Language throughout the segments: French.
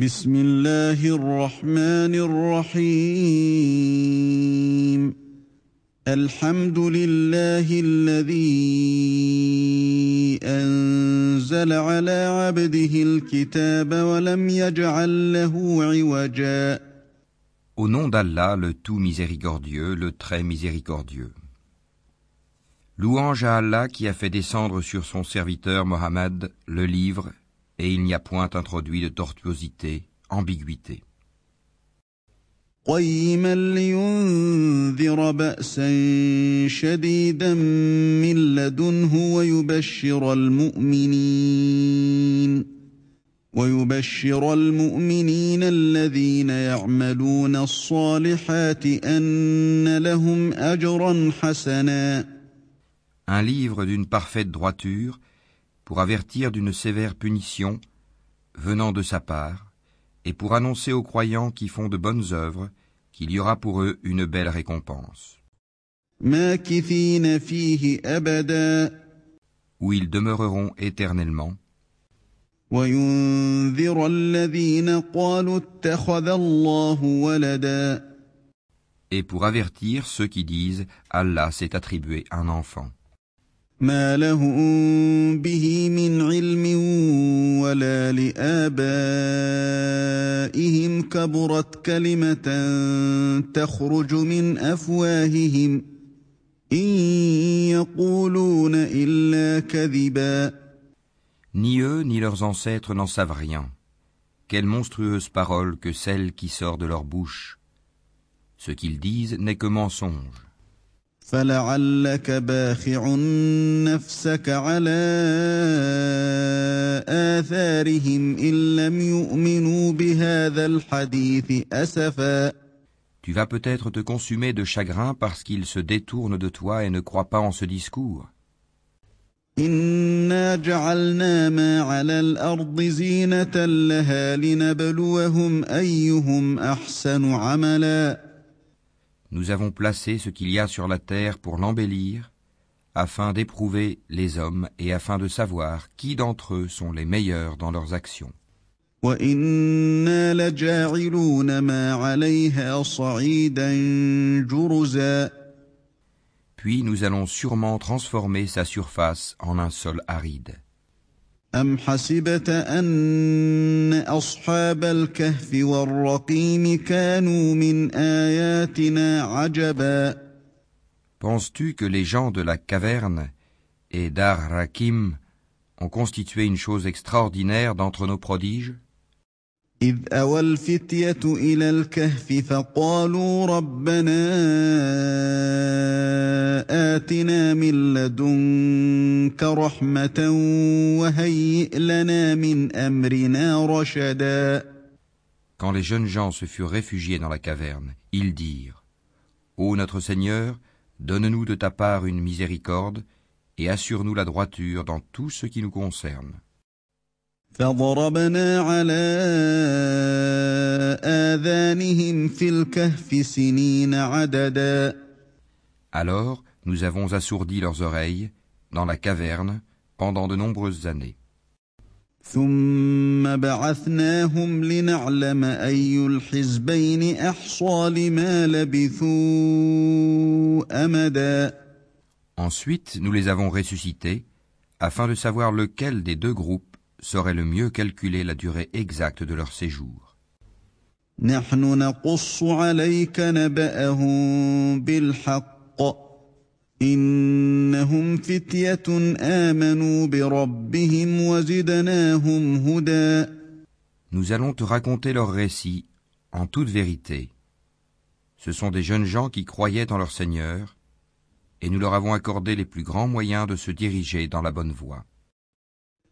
بسم الله الرحمن الرحيم الحمد لله الذي أنزل على عبده الكتاب ولم يجعل له عوجا Au nom d'Allah, le tout miséricordieux, le très miséricordieux. Louange à Allah qui a fait descendre sur son serviteur Mohammed le livre, et il n'y a point introduit de tortuosité, ambiguïté. قيما لينذر بأسا شديدا من لدنه ويبشر المؤمنين ويبشر المؤمنين الذين يعملون الصالحات أن لهم أجرا حسنا Un livre d'une parfaite droiture pour avertir d'une sévère punition venant de sa part, et pour annoncer aux croyants qui font de bonnes œuvres qu'il y aura pour eux une belle récompense. Où ils demeureront éternellement. Et pour avertir ceux qui disent Allah s'est attribué un enfant. ما لهم به من علم ولا لآبائهم كبرت كلمة تخرج من أفواههم إن يقولون إلا كذبا Ni eux ni leurs ancêtres n'en savent rien. Quelle monstrueuse parole que celle qui sort de leur bouche. Ce qu'ils disent n'est que mensonge. فلعلك باخع نفسك على آثارهم إن لم يؤمنوا بهذا الحديث أسفا Tu vas peut-être te consumer de chagrin parce qu'ils se détournent de toi et ne croient pas en ce discours. إنا جعلنا ما على الأرض زينة لها لنبلوهم أيهم أحسن عملا nous avons placé ce qu'il y a sur la terre pour l'embellir, afin d'éprouver les hommes et afin de savoir qui d'entre eux sont les meilleurs dans leurs actions. Puis nous allons sûrement transformer sa surface en un sol aride. أم حسبت أن أصحاب الكهف والرقيم كانوا من آياتنا عجبا Penses-tu que les gens de la caverne et d'Ar Rakim ont constitué une chose extraordinaire d'entre nos prodiges إذ أوى الفتية إلى الكهف فقالوا ربنا آتنا من لدنك رحمة وهيئ لنا من أمرنا رشدا Quand les jeunes gens se furent réfugiés dans la caverne, ils dirent Ô notre Seigneur, donne-nous de ta part une miséricorde et assure-nous la droiture dans tout ce qui nous concerne. فضربنا على آذانهم في الكهف سنين عددا Alors nous avons assourdi leurs oreilles dans la caverne pendant de nombreuses années. ثم بعثناهم لنعلم أي الحزبين أحصى لما لبثوا أمدا Ensuite, nous les avons ressuscités afin de savoir lequel des deux groupes saurait le mieux calculer la durée exacte de leur séjour. Nous allons te raconter leur récit en toute vérité. Ce sont des jeunes gens qui croyaient en leur Seigneur, et nous leur avons accordé les plus grands moyens de se diriger dans la bonne voie.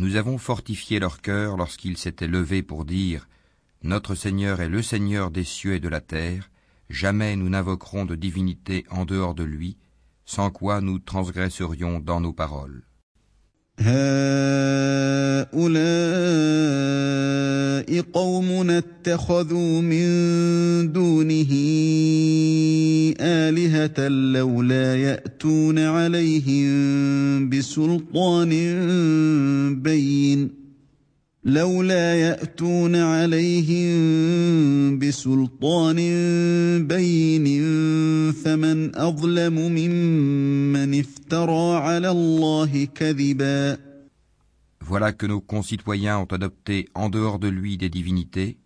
Nous avons fortifié leur cœur lorsqu'ils s'étaient levés pour dire Notre Seigneur est le Seigneur des cieux et de la terre, jamais nous n'invoquerons de divinité en dehors de lui, sans quoi nous transgresserions dans nos paroles. هؤلاء قومنا اتخذوا من دونه آلهة لولا يأتون عليهم بسلطان بين. ياتون عليهم بسلطان بين فمن اظلم ممن افترى على الله كذبا Voilà que nos concitoyens ont adopté en dehors de lui des divinités.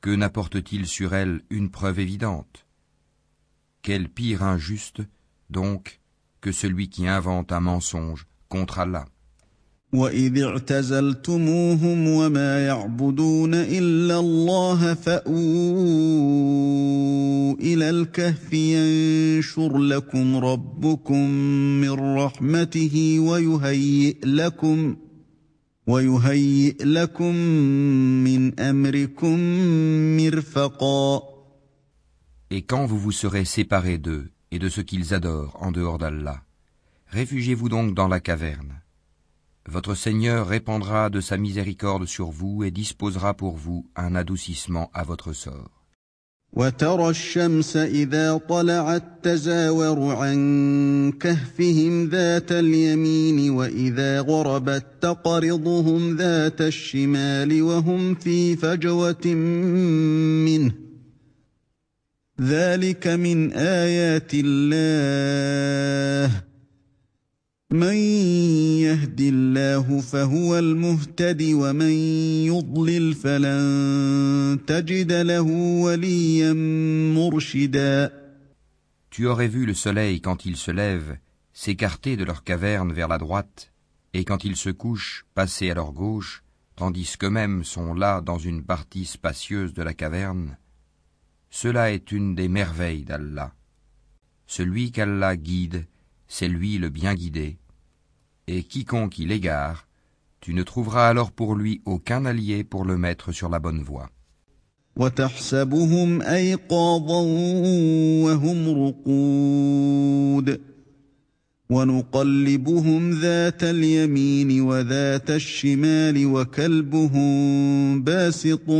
Que n'apporte-t-il sur elles une preuve évidente Quel pire injuste, donc, que celui qui invente un mensonge contre Allah واذ اعتزلتموهم وما يعبدون الا الله فاووا إلى الكهف ينشر لكم ربكم من رحمته ويهيئ لكم ويهيئ لكم من امركم مرفقا Et quand vous vous serez séparés d'eux et de ce qu'ils adorent en dehors d'Allah, réfugiez-vous donc dans la caverne. Votre Seigneur répandra de sa miséricorde sur vous et disposera pour vous un adoucissement à votre sort. وترى الشمس إذا طلعت تزاور عن كهفهم ذات اليمين وإذا غربت تقرضهم ذات الشمال وهم في فجوة منه ذلك من آيات الله من يهد الله فهو المهتد ومن يضلل فلن تجد له وليا مرشدا Tu aurais vu le soleil quand il se lève s'écarter de leur caverne vers la droite, et quand il se couche passer à leur gauche, tandis qu'eux-mêmes sont là dans une partie spacieuse de la caverne. Cela est une des merveilles d'Allah. Celui qu'Allah guide, c'est lui le bien guidé. Et quiconque il égare, tu ne trouveras alors pour lui aucun allié pour le mettre sur la bonne voie. وتحسبهم ايقاظا وهم رقود ونقلبهم ذات اليمين وذات الشمال وكلبهم باسط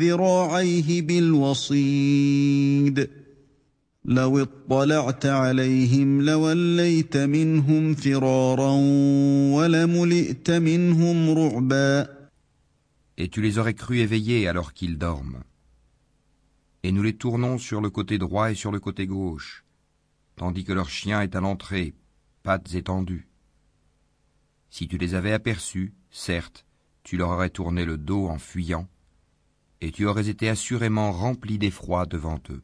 ذراعيه بالوصيد Et tu les aurais crus éveillés alors qu'ils dorment. Et nous les tournons sur le côté droit et sur le côté gauche, tandis que leur chien est à l'entrée, pattes étendues. Si tu les avais aperçus, certes, tu leur aurais tourné le dos en fuyant, et tu aurais été assurément rempli d'effroi devant eux.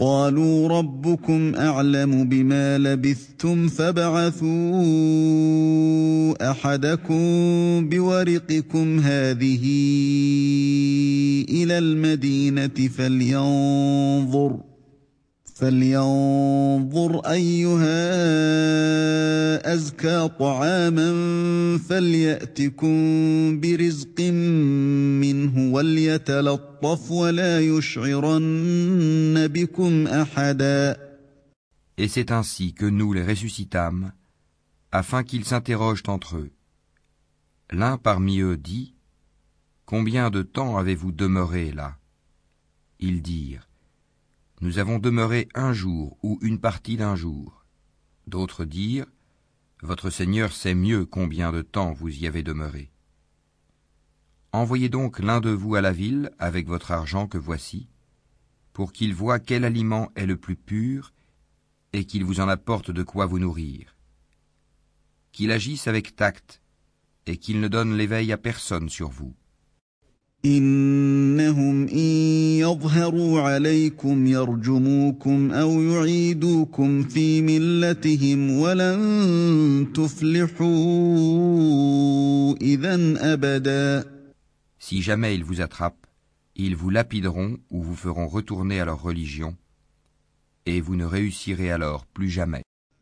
قالوا ربكم أعلم بما لبثتم فابعثوا أحدكم بورقكم هذه إلى المدينة فلينظر فلينظر ايها ازكى طعاما فلياتكم برزق منه وليتلطف ولا يشعرن بكم احدا Et c'est ainsi que nous les ressuscitâmes, afin qu'ils s'interrogent entre eux. L'un parmi eux dit Combien de temps avez-vous demeuré là Ils dirent nous avons demeuré un jour ou une partie d'un jour. D'autres dirent, Votre Seigneur sait mieux combien de temps vous y avez demeuré. Envoyez donc l'un de vous à la ville avec votre argent que voici, pour qu'il voie quel aliment est le plus pur et qu'il vous en apporte de quoi vous nourrir. Qu'il agisse avec tact et qu'il ne donne l'éveil à personne sur vous. إنهم إن يظهروا عليكم يرجموكم أو يعيدوكم في ملتهم ولن تفلحوا إذا أبدا Si jamais ils vous attrapent, ils vous lapideront ou vous feront retourner à leur religion, et vous ne réussirez alors plus jamais.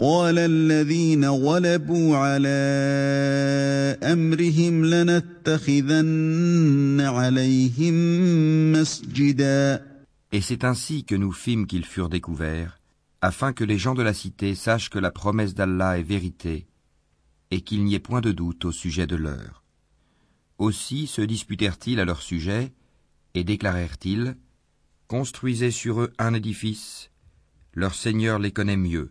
قال الذين غلبوا على امرهم لنتخذن عليهم مسجدا Et c'est ainsi que nous fîmes qu'ils furent découverts, afin que les gens de la cité sachent que la promesse d'Allah est vérité, et qu'il n'y ait point de doute au sujet de l'heure. Aussi se disputèrent-ils à leur sujet, et déclarèrent-ils, Construisez sur eux un édifice, leur Seigneur les connaît mieux.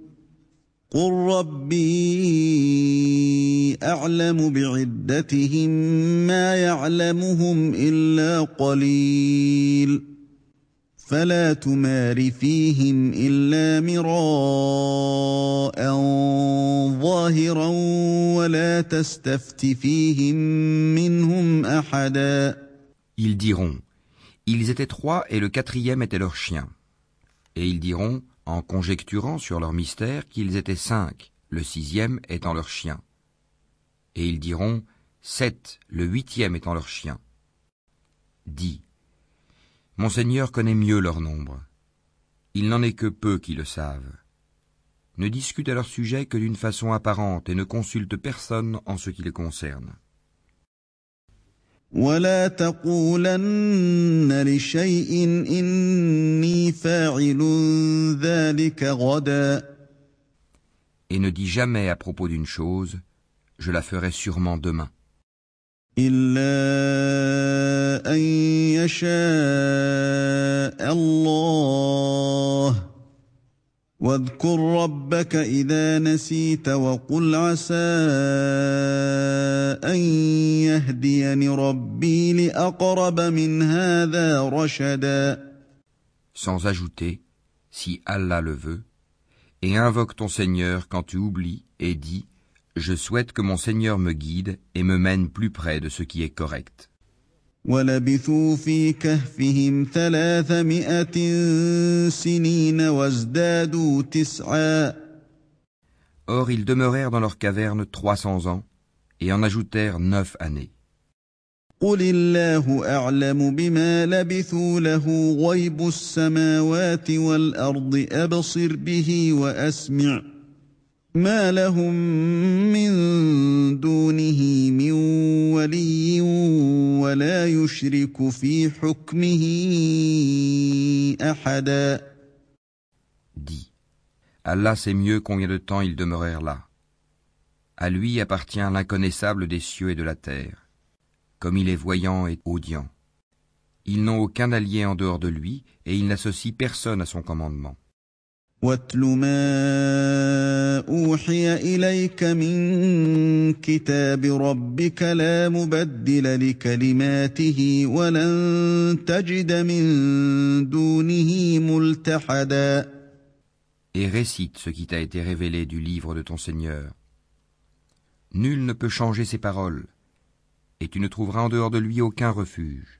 قل ربي اعلم بعدتهم ما يعلمهم الا قليل فلا تمار فيهم الا مراء ظاهرا ولا تستفت فيهم منهم احدا Ils diront Ils étaient trois et le quatrième était leur chien. Et ils diront en conjecturant sur leur mystère qu'ils étaient cinq, le sixième étant leur chien. Et ils diront sept, le huitième étant leur chien. Dis, Mon Seigneur connaît mieux leur nombre. Il n'en est que peu qui le savent. Ne discute à leur sujet que d'une façon apparente et ne consulte personne en ce qui les concerne. ولا تقولن لشيء إني فاعل ذلك غدا Et ne dis jamais à propos d'une chose, je la ferai sûrement demain. إلا أن يشاء الله واذكر ربك إذا نسيت وقل عسى أن يهديني ربي لأقرب من هذا رشدا Sans ajouter, si Allah le veut, et invoque ton Seigneur quand tu oublies et dis Je souhaite que mon Seigneur me guide et me mène plus près de ce qui est correct. ». ولبثوا في كهفهم ثلاثمائة سنين وازدادوا تسعا Or ils demeurèrent dans leur caverne trois cents ans et en ajoutèrent neuf années. قل الله أعلم بما لبثوا له غيب السماوات والأرض أبصر به وأسمع ما لهم من دونه من ولي ولا يشرك في حكمه أحدا Dis, Allah sait mieux combien de temps ils demeurèrent là. À lui appartient l'inconnaissable des cieux et de la terre, comme il est voyant et audient. Ils n'ont aucun allié en dehors de lui, et il n'associe personne à son commandement. واتل ما أوحي إليك من كتاب ربك لا مبدل لكلماته ولن تجد من دونه ملتحدا Et récite ce qui t'a été révélé du livre de ton Seigneur. Nul ne peut changer ses paroles, et tu ne trouveras en dehors de lui aucun refuge.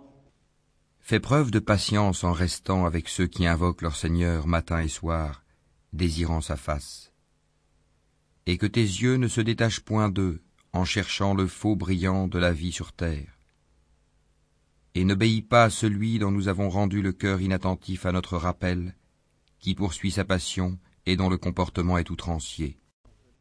Fais preuve de patience en restant avec ceux qui invoquent leur Seigneur matin et soir, désirant sa face. Et que tes yeux ne se détachent point d'eux en cherchant le faux brillant de la vie sur terre. Et n'obéis pas à celui dont nous avons rendu le cœur inattentif à notre rappel, qui poursuit sa passion et dont le comportement est outrancier.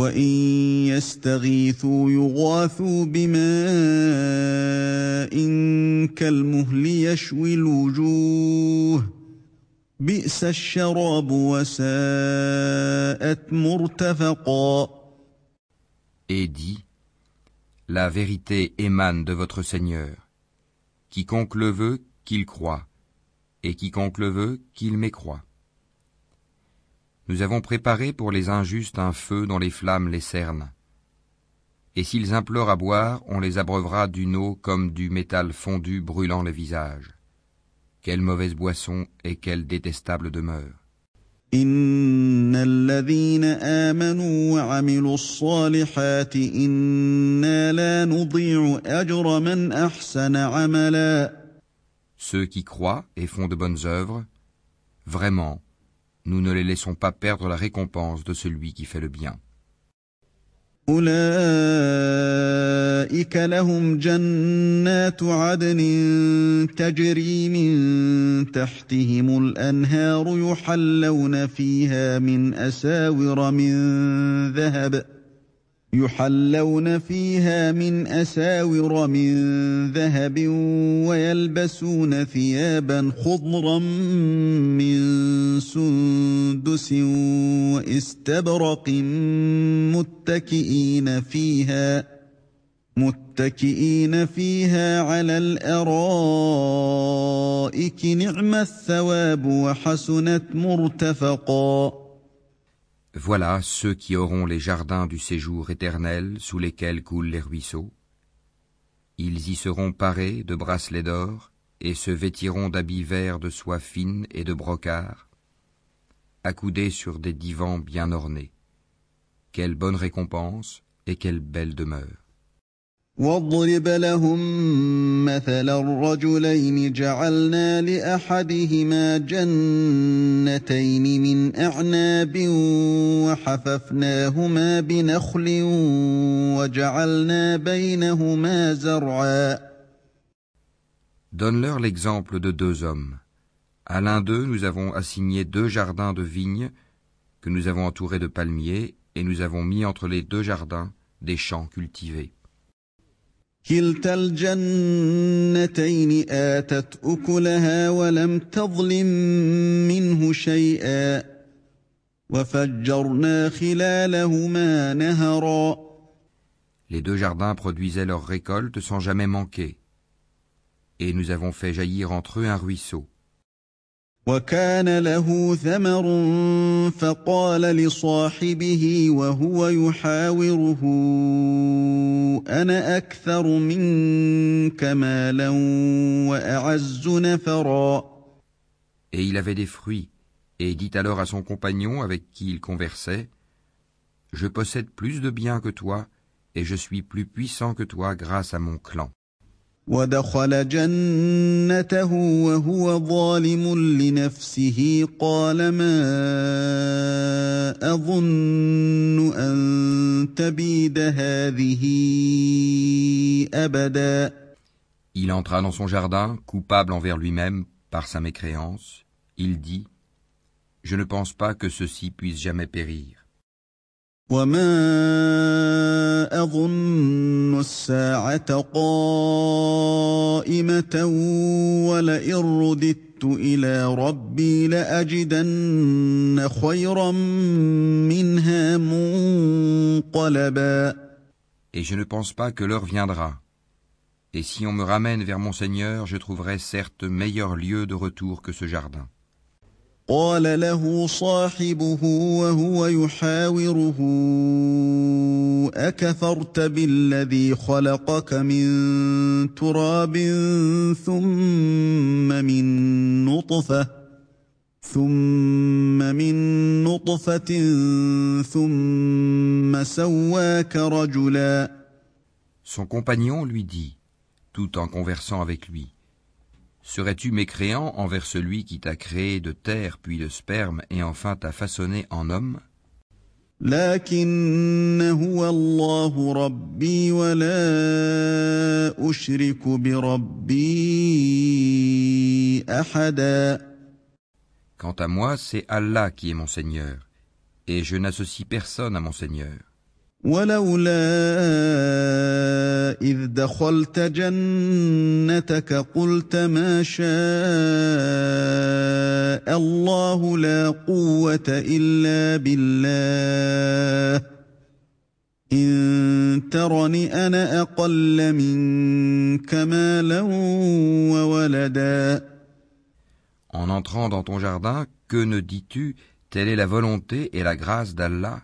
وان يستغيثوا يغاثوا بماء كالمهل يشوي الوجوه بئس الشراب وساءت مرتفقا Et dis, la vérité émane de votre Seigneur. Quiconque le veut, qu'il croit, et quiconque le veut, qu'il mécroit. Nous avons préparé pour les injustes un feu dont les flammes les cernent. Et s'ils implorent à boire, on les abreuvera d'une eau comme du métal fondu brûlant le visage. Quelle mauvaise boisson et quelle détestable demeure. Ceux qui croient et font de bonnes œuvres, vraiment, nous ne les laissons pas perdre la récompense de celui qui fait le bien. أولئك لهم جنات عدن تجري من تحتهم الأنهار يحلون فيها من أساور من ذهب يحلون فيها من أساور من ذهب ويلبسون ثيابا خضرا من سندس واستبرق متكئين فيها متكئين فيها على الأرائك نعم الثواب وحسنت مرتفقا. Voilà ceux qui auront les jardins du séjour éternel sous lesquels coulent les ruisseaux. Ils y seront parés de bracelets d'or et se vêtiront d'habits verts de soie fine et de brocart, accoudés sur des divans bien ornés. Quelle bonne récompense et quelle belle demeure. واضرب لهم مثل الرجلين جعلنا لاحدهما جنتين من اعناب وحففناهما بنخل وجعلنا بينهما زرعا Donne-leur l'exemple de deux hommes. À l'un d'eux, nous avons assigné deux jardins de vignes que nous avons entourés de palmiers et nous avons mis entre les deux jardins des champs cultivés. كلتا الجنتين آتت أكلها ولم تظلم منه شيئا وفجرنا خلالهما نهرا Les deux jardins produisaient leurs récoltes sans jamais manquer. Et nous avons fait jaillir entre eux un ruisseau. وكان له ثمر فقال لصاحبه وهو يحاوره انا اكثر منك مالا واعز نفرا Et il avait des fruits, et dit alors à son compagnon avec qui il conversait, Je possède plus de biens que toi, et je suis plus puissant que toi grâce à mon clan. ودخل جنته وهو ظالم لنفسه قال ما اظن ان تبيد هذه ابدا Il entra dans son jardin, coupable envers lui-même par sa mécréance. Il dit Je ne pense pas que ceci puisse jamais périr. وما اظن الساعه قائمه ولئن رددت الى ربي لاجدن خيرا منها منقلبا Et je ne pense pas que l'heure viendra. Et si on me ramène vers mon Seigneur, je trouverai certes meilleur lieu de retour que ce jardin. قال له صاحبه وهو يحاوره أكفرت بالذي خلقك من تراب ثم من نطفة ثم من نطفة ثم سواك رجلا. Son compagnon lui dit, tout en conversant avec lui, Serais-tu mécréant envers celui qui t'a créé de terre puis de sperme et enfin t'a façonné en homme? Quant à moi, c'est Allah qui est mon Seigneur, et je n'associe personne à mon Seigneur. ولولا إذ دخلت جنتك قلت ما شاء الله لا قوة إلا بالله. إن ترني أنا أقل منك مالا وولدا. En entrant dans ton jardin, que ne dis-tu? Telle est la volonté et la grâce d'Allah.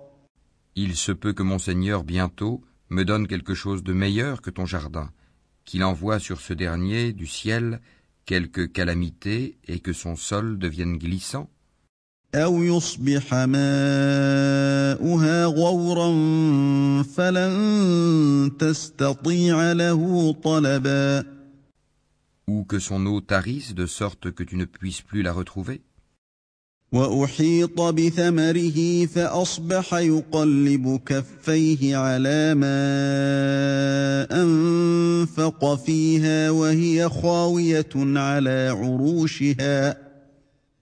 Il se peut que mon Seigneur bientôt me donne quelque chose de meilleur que ton jardin, qu'il envoie sur ce dernier du ciel quelque calamité et que son sol devienne glissant. Ou que son eau tarisse de sorte que tu ne puisses plus la retrouver. وأحيط بثمره فأصبح يقلب كفيه على ما أنفق فيها وهي خاوية على عروشها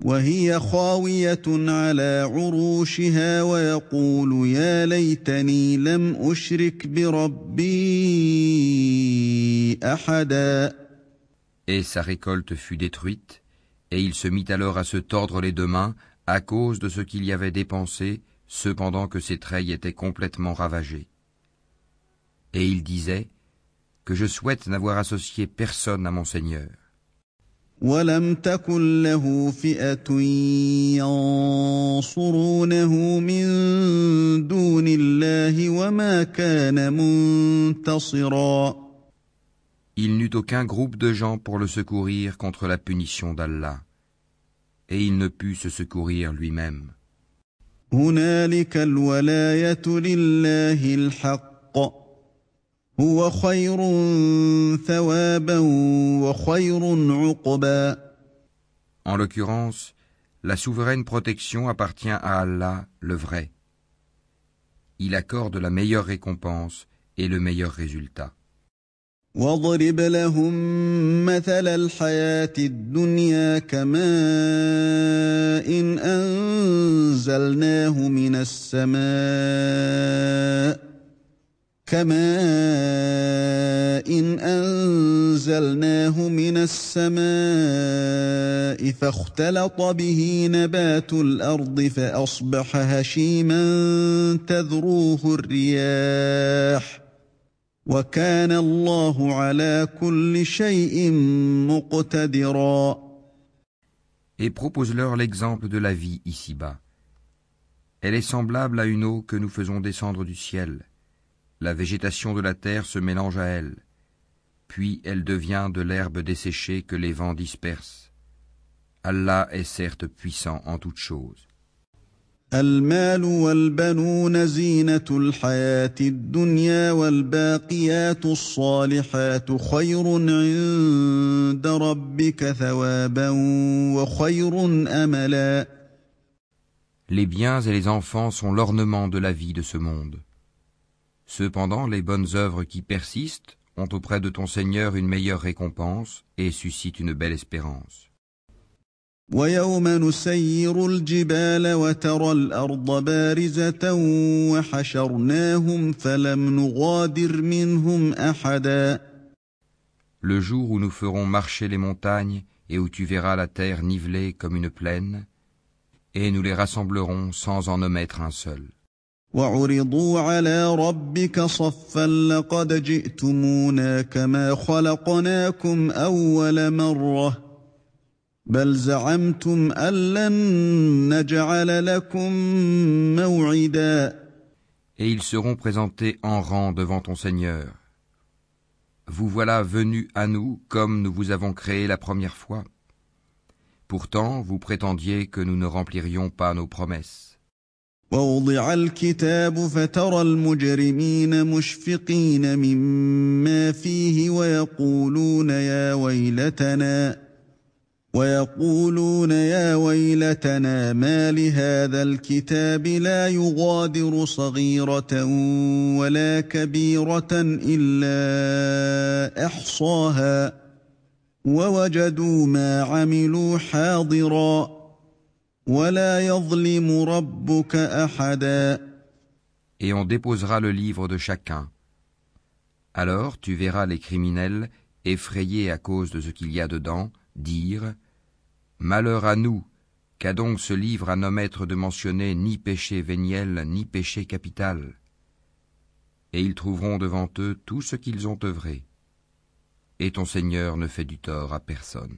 وهي خاوية على عروشها ويقول يا ليتني لم أشرك بربي أحدا. Et sa récolte fut détruite, et il se mit alors à se tordre les deux mains à cause de ce qu'il y avait dépensé, cependant que ses treilles étaient complètement ravagées. Et il disait, que je souhaite n'avoir associé personne à mon Seigneur. ولم تكن له فئة ينصرونه من دون الله وما كان منتصرا il n'eut aucun groupe de gens pour le secourir contre la punition d'Allah, et il ne put se secourir lui-même. En l'occurrence, la souveraine protection appartient à Allah, le vrai. Il accorde la meilleure récompense et le meilleur résultat. واضرب لهم مثل الحياة الدنيا كماء إن أنزلناه من السماء كماء إن أنزلناه من السماء فاختلط به نبات الأرض فأصبح هشيما تذروه الرياح وكان الله على كل شيء مقتدرا Et propose-leur l'exemple de la vie ici-bas. Elle est semblable à une eau que nous faisons descendre du ciel. La végétation de la terre se mélange à elle, puis elle devient de l'herbe desséchée que les vents dispersent. Allah est certes puissant en toutes choses. المال والبنون زينة الحياة الدنيا والباقيات الصالحات خير عند ربك ثوابا وخير أملا Les biens et les enfants sont l'ornement de la vie de ce monde. Cependant, les bonnes œuvres qui persistent ont auprès de ton Seigneur une meilleure récompense et suscitent une belle espérance. ويوم نسير الجبال وترى الأرض بارزه وحشرناهم فلم نغادر منهم احدا Le jour où nous ferons marcher les montagnes et où tu verras la terre nivelée comme une plaine, et nous les rassemblerons sans en omettre un seul. وعرضوا على ربك صفا لقد جئتمونا كما خلقناكم اول مره بل زعمتم ان لن نجعل لكم موعدا Et ils seront présentés en rang devant ton Seigneur. Vous voilà venus à nous comme nous vous avons créé la première fois. Pourtant, vous prétendiez que nous ne remplirions pas nos promesses. ووضع الكتاب فترى المجرمين مشفقين مما فيه ويقولون يا ويلتنا ويقولون يا ويلتنا ما لهذا الكتاب لا يغادر صغيرة ولا كبيرة إلا أحصاها ووجدوا ما عملوا حاضرا ولا يظلم ربك أحدا Et on déposera le livre de chacun. Alors tu verras les criminels effrayés à cause de ce qu'il y a dedans, dire Malheur à nous, qu'a donc ce livre à nos maîtres de mentionner ni péché véniel ni péché capital Et ils trouveront devant eux tout ce qu'ils ont œuvré. Et ton Seigneur ne fait du tort à personne.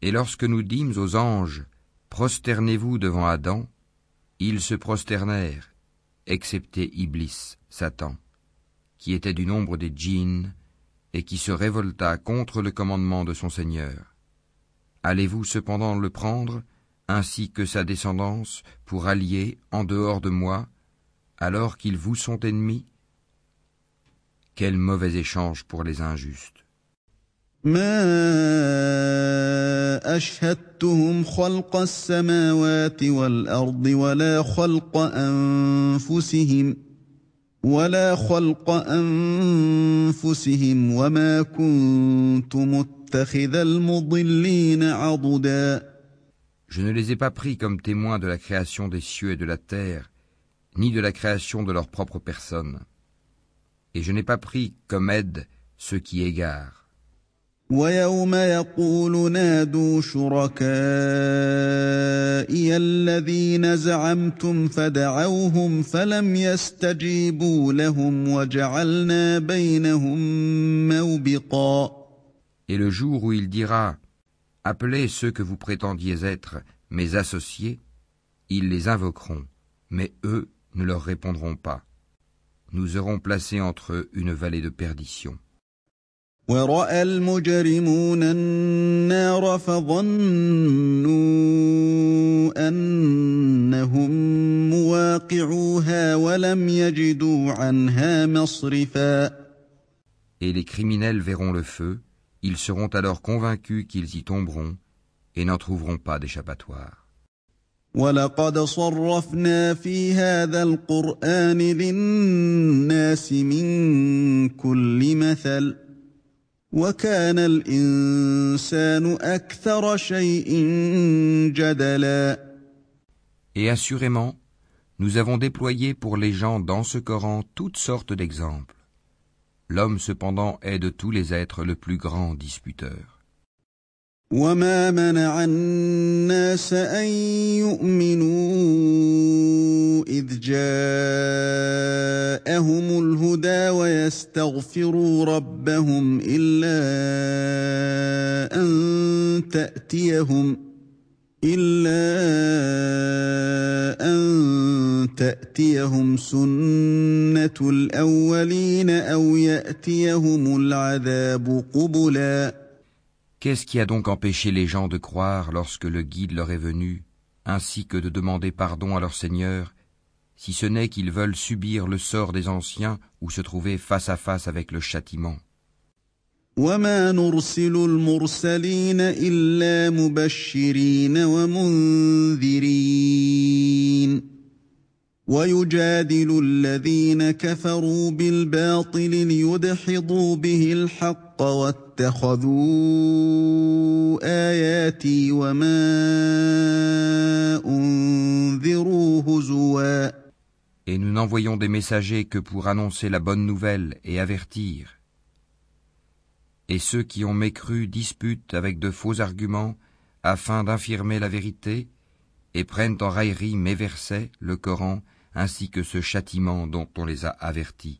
Et lorsque nous dîmes aux anges, prosternez-vous devant Adam, ils se prosternèrent, excepté Iblis, Satan, qui était du nombre des djinns et qui se révolta contre le commandement de son Seigneur. Allez-vous cependant le prendre, ainsi que sa descendance, pour allier en dehors de moi, alors qu'ils vous sont ennemis? quel mauvais échange pour les injustes. ما أشهدتهم خلق السماوات والأرض ولا خلق أنفسهم ولا خلق أنفسهم وما كنت متخذ المضلين عضدا Je ne les ai pas pris comme témoins de la création des cieux et de la terre, ni de la création de leur propre personne et je n'ai pas pris comme aide ceux qui égarent. ويوم يقول نادوا شركائي الذين زعمتم فدعوهم فلم يستجيبوا لهم وجعلنا بينهم موبقا Et le jour où il dira Appelez ceux que vous prétendiez être mes associés, ils les invoqueront, mais eux ne leur répondront pas nous aurons placé entre eux une vallée de perdition. Et les criminels verront le feu, ils seront alors convaincus qu'ils y tomberont et n'en trouveront pas d'échappatoire. ولقد صرفنا في هذا القرآن للناس من كل مثل وكان الإنسان أكثر شيء جدلا Et assurément, nous avons déployé pour les gens dans ce Coran toutes sortes d'exemples. L'homme cependant est de tous les êtres le plus grand disputeur. وما منع الناس ان يؤمنوا اذ جاءهم الهدى ويستغفروا ربهم الا ان تاتيهم إلا أن تأتيهم سنة الأولين أو يأتيهم العذاب قبلا Qu'est-ce qui a donc empêché les gens de croire lorsque le guide leur est venu, ainsi que de demander pardon à leur Seigneur, si ce n'est qu'ils veulent subir le sort des anciens ou se trouver face à face avec le châtiment وما نرسل المرسلين إلا مبشرين ومنذرين ويجادل الذين كفروا بالباطل ليدحضوا به الحق واتخذوا آياتي وما أنذروا هزوا Et nous n'envoyons des messagers que pour annoncer la bonne nouvelle et avertir. Et ceux qui ont mécru disputent avec de faux arguments afin d'infirmer la vérité et prennent en raillerie mes versets, le Coran, ainsi que ce châtiment dont on les a avertis.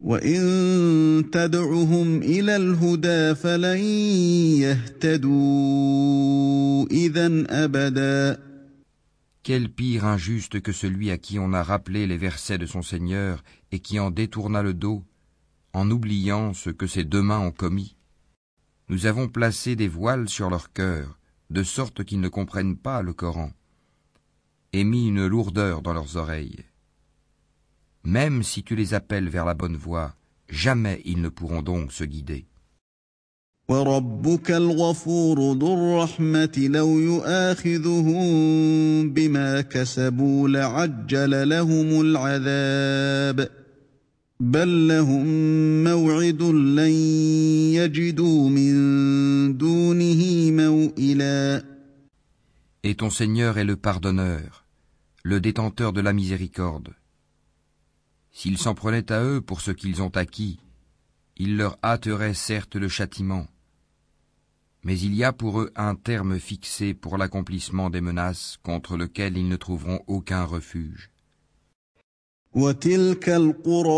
وإن تدعهم إلى الهدى فلن يهتدوا إذا أبدا Quel pire injuste que celui à qui on a rappelé les versets de son Seigneur et qui en détourna le dos en oubliant ce que ses deux mains ont commis. Nous avons placé des voiles sur leur cœur, de sorte qu'ils ne comprennent pas le Coran, et mis une lourdeur dans leurs oreilles. Même si tu les appelles vers la bonne voie, jamais ils ne pourront donc se guider. Et ton Seigneur est le pardonneur, le détenteur de la miséricorde. S'ils s'en prenaient à eux pour ce qu'ils ont acquis, il leur hâterait certes le châtiment. Mais il y a pour eux un terme fixé pour l'accomplissement des menaces contre lequel ils ne trouveront aucun refuge. وتلك القرى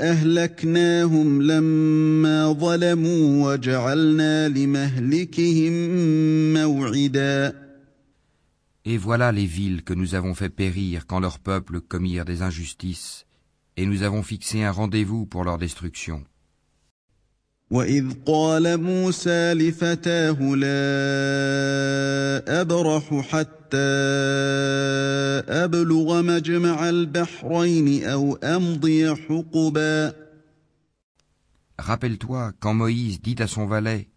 اهلكناهم لما ظلموا وجعلنا لمهلكهم موعدا Et voilà les villes que nous avons fait périr quand leurs peuples commirent des injustices, et nous avons fixé un rendez-vous pour leur destruction. وإذ قال موسى لفتاه لا أبرح حتى أبلغ مجمع البحرين أو أمضي حقبا Rappelle-toi quand Moïse dit à son valet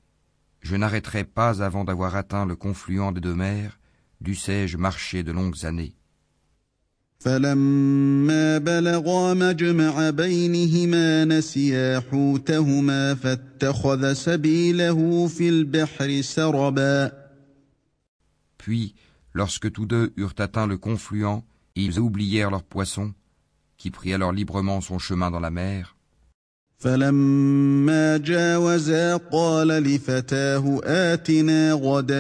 Je n'arrêterai pas avant d'avoir atteint le confluent des deux mers, dussé-je marcher de longues années. فلما بلغا مجمع بينهما نسيا حوتهما فاتخذ سبيله في البحر سربا Puis, lorsque tous deux eurent atteint le confluent, ils oublièrent leur poisson, qui prit alors librement son chemin dans la mer. فلما جاوزا قال لفتاه آتنا غداءنا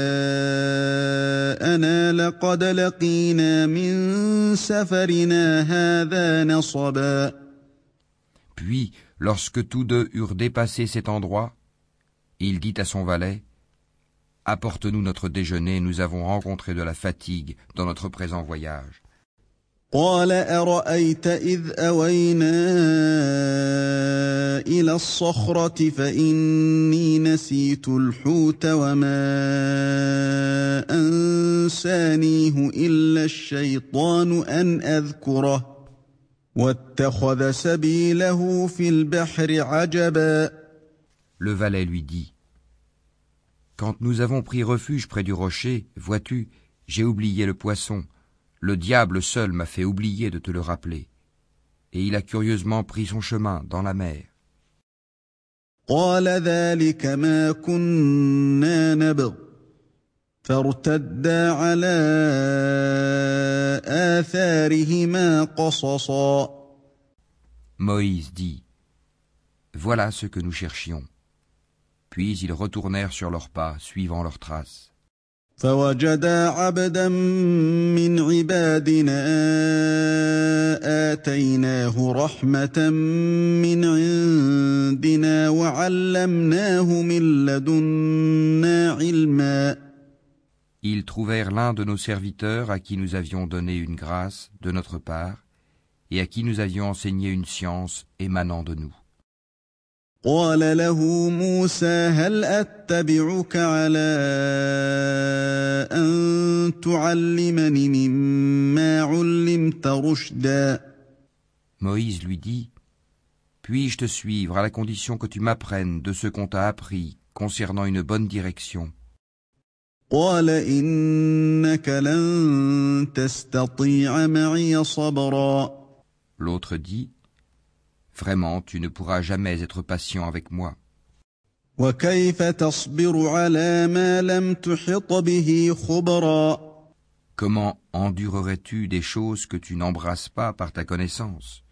لقد لقينا من سفرنا هذا نصبا Puis, lorsque tous deux eurent dépassé cet endroit, il dit à son valet, Apporte-nous notre déjeuner, nous avons rencontré de la fatigue dans notre présent voyage. قال أرأيت إذ أوينا إلى الصخرة فإني نسيت الحوت وما أنسانيه إلا الشيطان أن أذكره واتخذ سبيله في البحر عجبا Le valet lui dit, Quand nous avons pris refuge près du rocher, vois-tu, j'ai oublié le poisson. Le diable seul m'a fait oublier de te le rappeler. Et il a curieusement pris son chemin dans la mer. فارتدا على آثارهما قصصا Moïse dit Voilà ce que nous cherchions. Puis ils retournèrent sur leurs pas, suivant leurs traces. فوجدا عبدا من عبادنا آتيناه رحمة من عندنا وعلمناه من لدنا علما Ils trouvèrent l'un de nos serviteurs à qui nous avions donné une grâce de notre part et à qui nous avions enseigné une science émanant de nous. قال له موسى هل أتبعك على أن تعلمني مما علمت رشدا Moïse lui dit Puis-je te suivre à la condition que tu m'apprennes de ce qu'on t'a appris concernant une bonne direction قال إنك لن تستطيع معي صبرا L'autre dit Vraiment, tu ne pourras jamais être patient avec moi. Comment endurerais-tu des choses que tu n'embrasses pas par ta connaissance?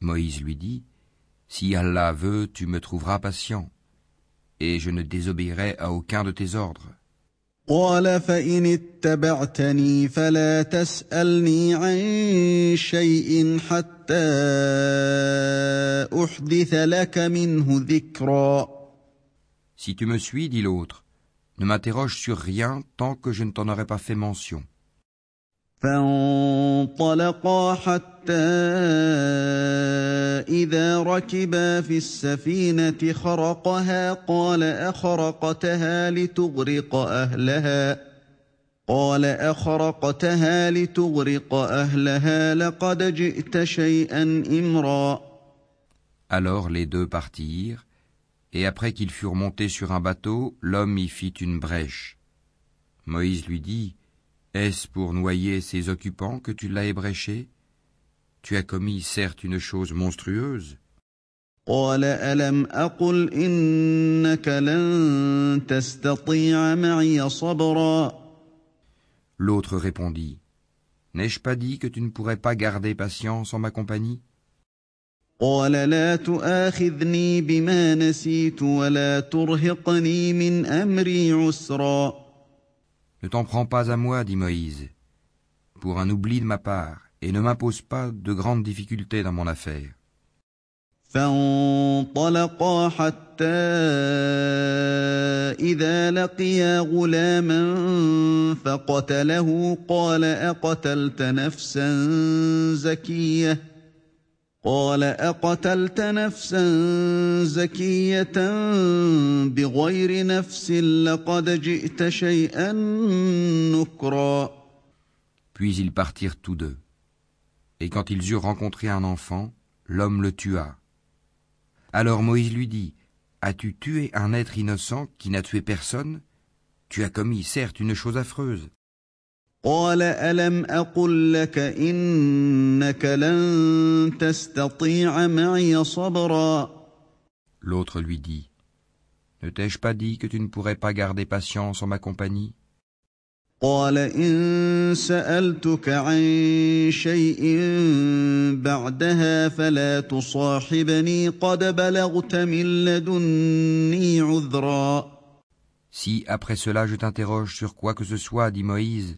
Moïse lui dit Si Allah veut, tu me trouveras patient, et je ne désobéirai à aucun de tes ordres. قال فإن اتبعتني فلا تسألني عن شيء حتى أحدث لك منه ذكرا Si tu me suis, dit l'autre, ne m'interroge sur rien tant que je ne t'en aurai pas fait mention. فانطلقا حتى إذا ركبا في السفينة خرقها قال أخرقتها لتغرق أهلها قال أخرقتها لتغرق أهلها لقد جئت شيئا إمرا Alors les deux partirent, et après qu'ils furent montés sur un bateau, l'homme y fit une brèche. Moïse lui dit, Est-ce pour noyer ses occupants que tu l'as ébréché? Tu as commis certes une chose monstrueuse. L'autre répondit N'ai-je pas dit que tu ne pourrais pas garder patience en ma compagnie? Ne t'en prends pas à moi, dit Moïse, pour un oubli de ma part, et ne m'impose pas de grandes difficultés dans mon affaire. فانطلقا حتى إذا لقيا غلاما فقتله قال أقتلت نفسا زكية قال أقتلت نفسا زكية بغير نفس لقد جئت شيئا نكرا Puis ils partirent tous deux. Et quand ils eurent rencontré un enfant, l'homme le tua. Alors Moïse lui dit, As-tu tué un être innocent qui n'a tué personne Tu as commis certes une chose affreuse. قال ألم أقل لك إنك لن تستطيع معي صبرا L'autre lui dit, Ne t'ai-je pas dit que tu ne pourrais pas garder patience en ma compagnie قال إن سألتك عن شيء بعدها فلا تصاحبني قد بلغت من لدني عذرا Si après cela je t'interroge sur quoi que ce soit, dit Moïse,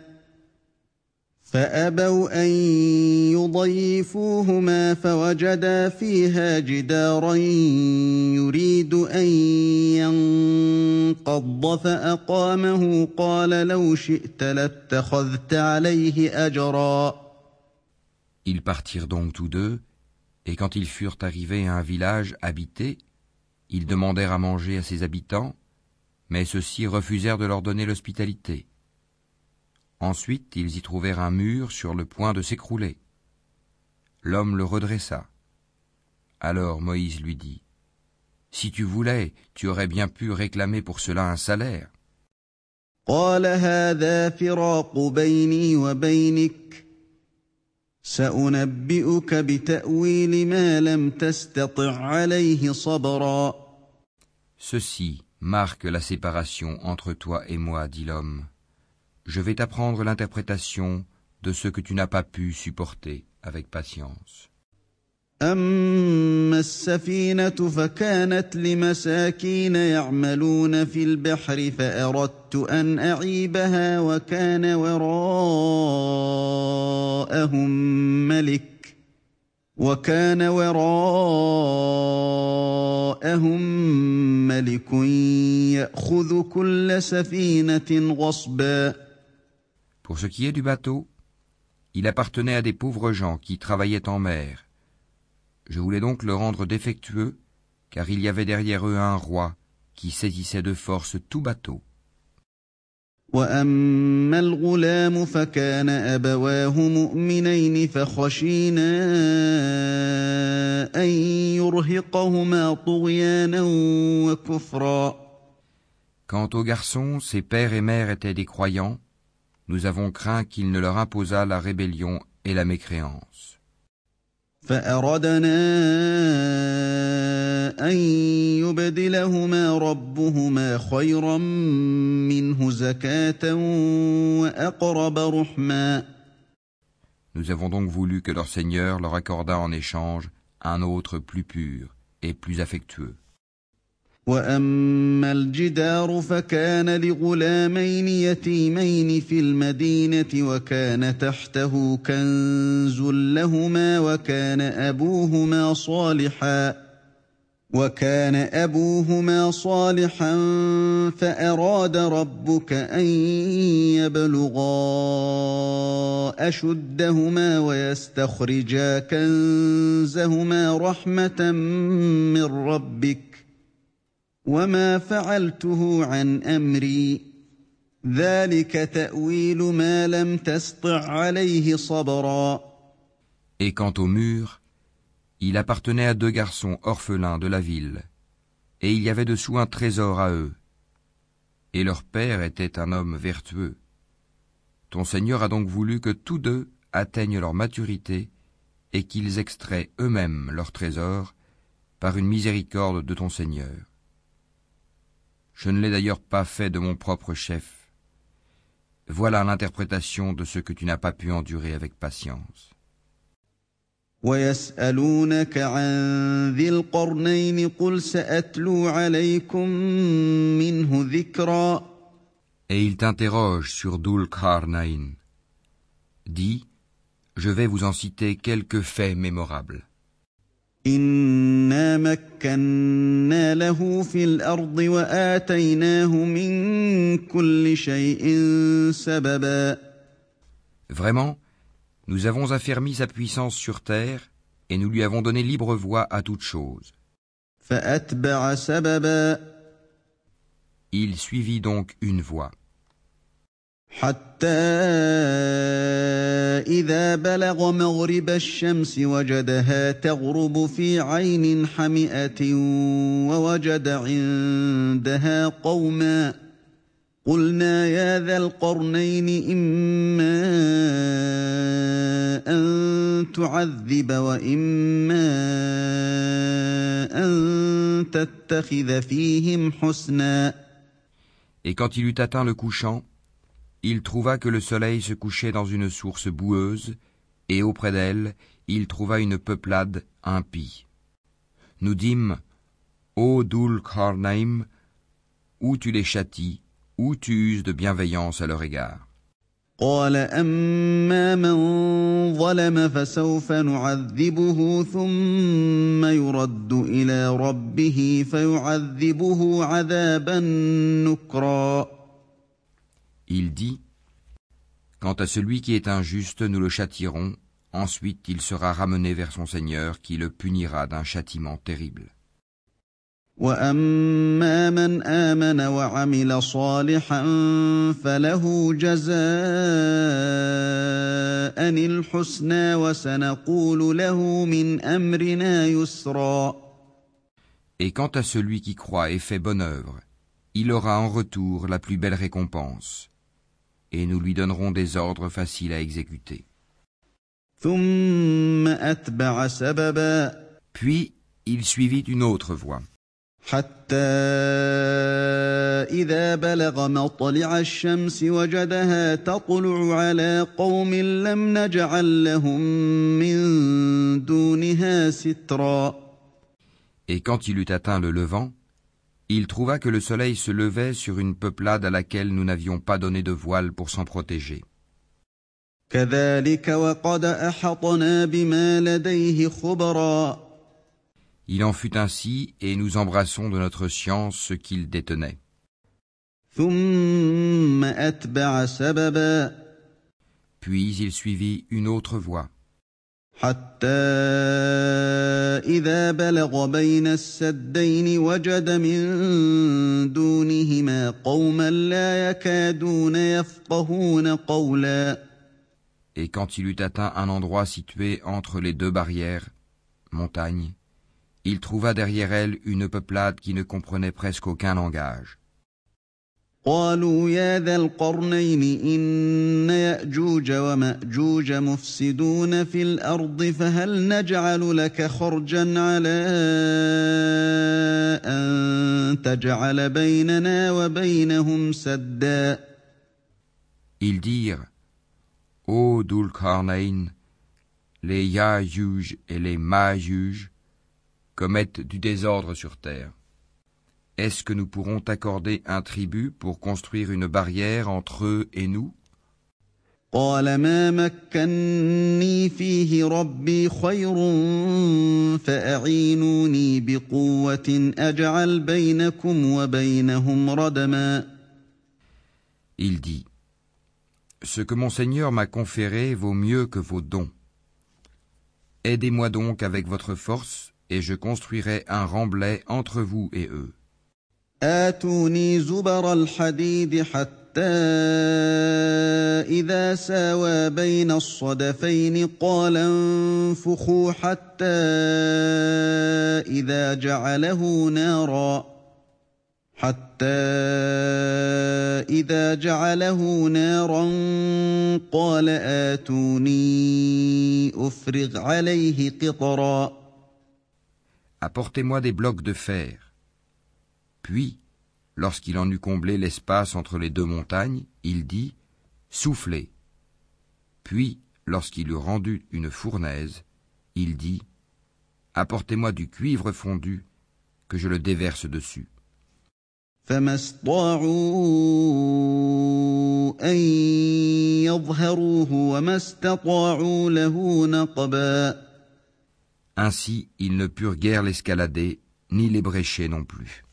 فأبوا أن يضيفوهما فوجدا فيها جدارا يريد أن ينقض فأقامه قال لو شئت لاتخذت عليه أجرا Ils partirent donc tous deux, et quand ils furent arrivés à un village habité, Ils demandèrent à manger à ses habitants, mais ceux-ci refusèrent de leur donner l'hospitalité. Ensuite, ils y trouvèrent un mur sur le point de s'écrouler. L'homme le redressa. Alors Moïse lui dit, Si tu voulais, tu aurais bien pu réclamer pour cela un salaire. Ceci marque la séparation entre toi et moi, dit l'homme Je vais t'apprendre l'interprétation de ce que tu n'as pas pu supporter avec patience. أما السفينة فكانت لمساكين يعملون في البحر فأردت أن أعيبها وكان وراءهم ملك وكان وراءهم ملك يأخذ كل سفينة غصبا Pour ce qui est du bateau, il appartenait à des pauvres gens qui travaillaient en mer Je voulais donc le rendre défectueux, car il y avait derrière eux un roi qui saisissait de force tout bateau. Quant aux garçons, ses pères et mères étaient des croyants Nous avons craint qu'il ne leur imposât la rébellion et la mécréance. فأردنا أن يبدلهما ربهما خيرا منه زكاة وأقرب رحما Nous avons donc voulu que leur Seigneur leur accordât en échange un autre plus pur et plus affectueux. واما الجدار فكان لغلامين يتيمين في المدينة وكان تحته كنز لهما وكان ابوهما صالحا وكان ابوهما صالحا فاراد ربك ان يبلغا اشدهما ويستخرجا كنزهما رحمه من ربك Et quant au mur, il appartenait à deux garçons orphelins de la ville, et il y avait dessous un trésor à eux. Et leur père était un homme vertueux. Ton Seigneur a donc voulu que tous deux atteignent leur maturité et qu'ils extraient eux-mêmes leur trésor par une miséricorde de ton Seigneur. Je ne l'ai d'ailleurs pas fait de mon propre chef. Voilà l'interprétation de ce que tu n'as pas pu endurer avec patience. Et il t'interroge sur Dul Karnain. Dis, je vais vous en citer quelques faits mémorables. Vraiment, nous avons affermi sa puissance sur terre et nous lui avons donné libre voie à toute chose. Il suivit donc une voie. حتى إذا بلغ مغرب الشمس وجدها تغرب في عين حمئة ووجد عندها قوما قلنا يا ذا القرنين إما أن تعذب وإما أن تتخذ فيهم حسنا. Et quand il eut atteint le couchant, il trouva que le soleil se couchait dans une source boueuse, et auprès d'elle, il trouva une peuplade impie. Nous dîmes, Ô Dul Karnaim, où tu les châties, où tu uses de bienveillance à leur égard? Il dit Quant à celui qui est injuste, nous le châtierons, ensuite il sera ramené vers son Seigneur qui le punira d'un châtiment terrible. واما من امن وعمل صالحا فله جزاء الحسنى وسنقول له من امرنا يسرا Et quant à celui qui croit et fait bonne œuvre, il aura en retour la plus belle récompense, et nous lui donnerons des ordres faciles à exécuter. ثم اتبع سببا Puis il suivit une autre voie, حتى اذا بلغ مطلع الشمس وجدها تطلع على قوم لم نجعل لهم من دونها سترا et quand il eut atteint le levant, il trouva que le soleil se levait sur une peuplade à laquelle nous n'avions pas donné de voile pour s'en protéger. Il en fut ainsi, et nous embrassons de notre science ce qu'il détenait. Puis il suivit une autre voie. حتى اذا بلغ بين السدين وجد من دونهما قوما لا يكادون يفقهون قولا et quand il eut atteint un endroit situé entre les deux barrières, montagnes, il trouva derrière elle une peuplade qui ne comprenait presque aucun langage. قالوا يا ذا القرنين إن يأجوج ومأجوج مفسدون في الأرض فهل نجعل لك خرجا على أن تجعل بيننا وبينهم سدا Ils dirent, Ô Dulkarnain, les Yajuj et les Majuj commettent du désordre sur terre. Est-ce que nous pourrons t'accorder un tribut pour construire une barrière entre eux et nous قال ما مكني فيه ربي خير فاعينوني بقوه اجعل بينكم وبينهم ردما Il dit, Ce que mon Seigneur m'a conféré vaut mieux que vos dons. Aidez-moi donc avec votre force, et je construirai un remblai entre vous et eux. آتوني زبر الحديد حتى إذا ساوى بين الصدفين قال انفخوا حتى إذا جعله نارا حتى إذا جعله نارا قال آتوني أفرغ عليه قطرا Apportez-moi des blocs de fer. Puis, lorsqu'il en eut comblé l'espace entre les deux montagnes, il dit Soufflez. Puis, lorsqu'il eut rendu une fournaise, il dit Apportez-moi du cuivre fondu, que je le déverse dessus. Ainsi, ils ne purent guère l'escalader, ni l'ébrécher non plus.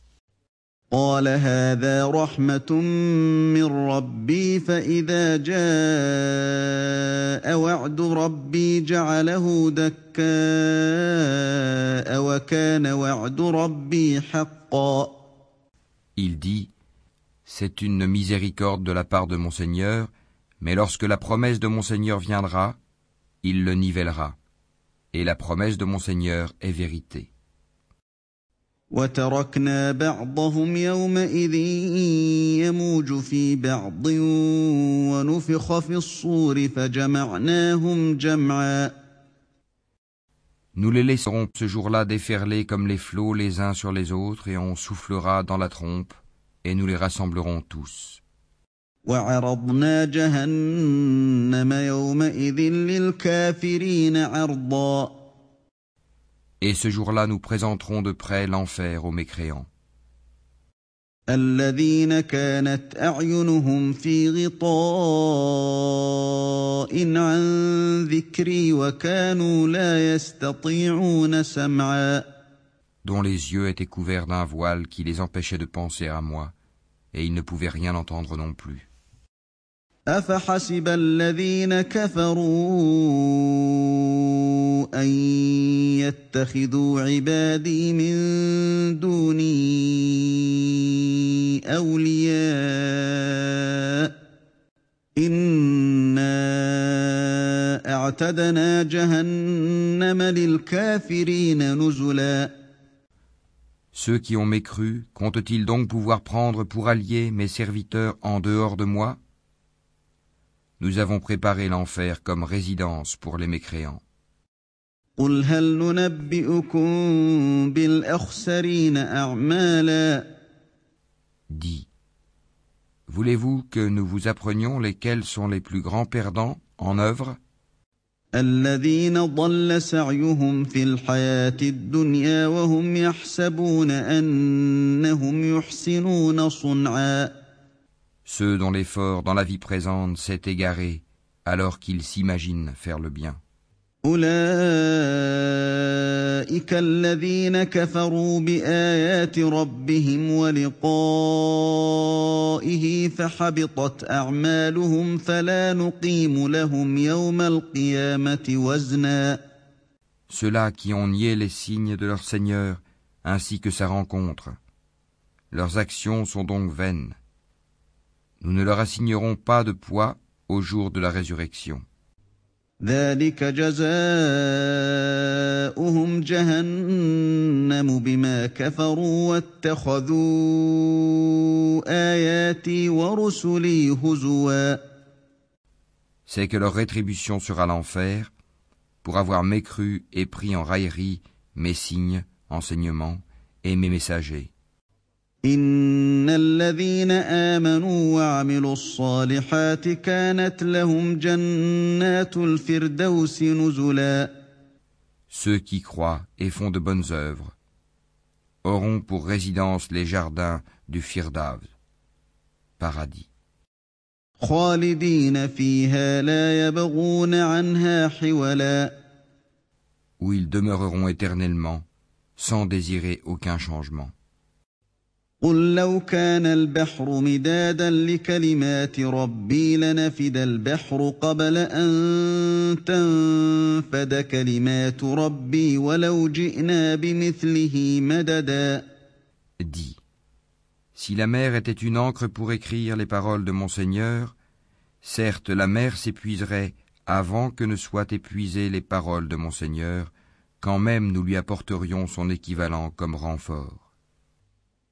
قال هذا رحمه من ربي فاذا جاء وعد ربي جعله دكاء وكان وعد ربي حقا Il dit C'est une miséricorde de la part de mon Seigneur, mais lorsque la promesse de mon Seigneur viendra, il le nivellera. Et la promesse de mon Seigneur est vérité. وتركنا بعضهم يومئذ يموج في بعض ونفخ في الصور فجمعناهم جمعا Nous les laisserons ce jour-là déferler comme les flots les uns sur les autres, et on soufflera dans la trompe, et nous les rassemblerons tous. وعرضنا جهنم يومئذ للكافرين عرضا Et ce jour-là nous présenterons de près l'enfer aux mécréants. الذين كانت اعينهم في غطاء عن ذكري وكانوا لا يستطيعون سمعا dont les yeux étaient couverts d'un voile qui les empêchait de penser à moi, et ils ne pouvaient rien entendre non plus. افحسب الذين كفروا ان يتخذوا عبادي من دوني اولياء انا اعتدنا جهنم للكافرين نزلا Ceux qui ont mécru, comptent-ils donc pouvoir prendre pour alliés mes serviteurs en dehors de moi Nous avons préparé l'enfer comme résidence pour les mécréants. Dis, voulez-vous que nous vous apprenions lesquels sont les plus grands perdants en œuvre? Ceux dont l'effort dans la vie présente s'est égaré alors qu'ils s'imaginent faire le bien. أولئك الذين كفروا بآيات ربهم ولقائه فحبطت أعمالهم فلا نقيم لهم يوم القيامة وزنا Ceux-là qui ont nié les signes de leur Seigneur ainsi que sa rencontre. Leurs actions sont donc vaines. Nous ne leur assignerons pas de poids au jour de la résurrection. ذلك جزاؤهم جهنم بما كفروا واتخذوا آياتي ورسلي هزوا C'est que leur rétribution sera l'enfer pour avoir mécru et pris en raillerie mes signes, enseignements et mes messagers. ان الذين امنوا وعملوا الصالحات كانت لهم جنات الفردوس نزلا Ceux qui croient et font de bonnes œuvres auront pour résidence les jardins du Firdav, paradis. خالدين فيها لا يبغون عنها حولا Où ils demeureront éternellement sans désirer aucun changement. قل لو كان البحر مدادا لكلمات ربي لنفد البحر قبل ان تنفد كلمات ربي ولو جئنا بمثله مددا Dis, si la mer était une encre pour écrire les paroles de mon Seigneur, certes la mer s'épuiserait avant que ne soient épuisées les paroles de mon Seigneur, quand même nous lui apporterions son équivalent comme renfort.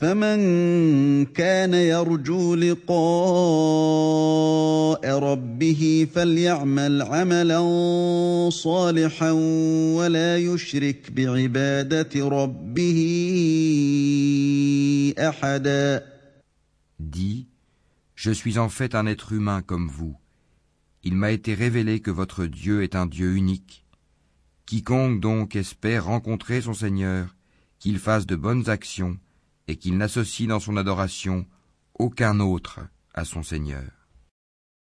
فمن كان يرجو لقاء ربه فليعمل عملا صالحا ولا يشرك بعباده ربه احدا Dis, je suis en fait un être humain comme vous. Il m'a été révélé que votre Dieu est un Dieu unique. Quiconque donc espère rencontrer son Seigneur, qu'il fasse de bonnes actions, et qu'il n'associe dans son adoration aucun autre à son Seigneur.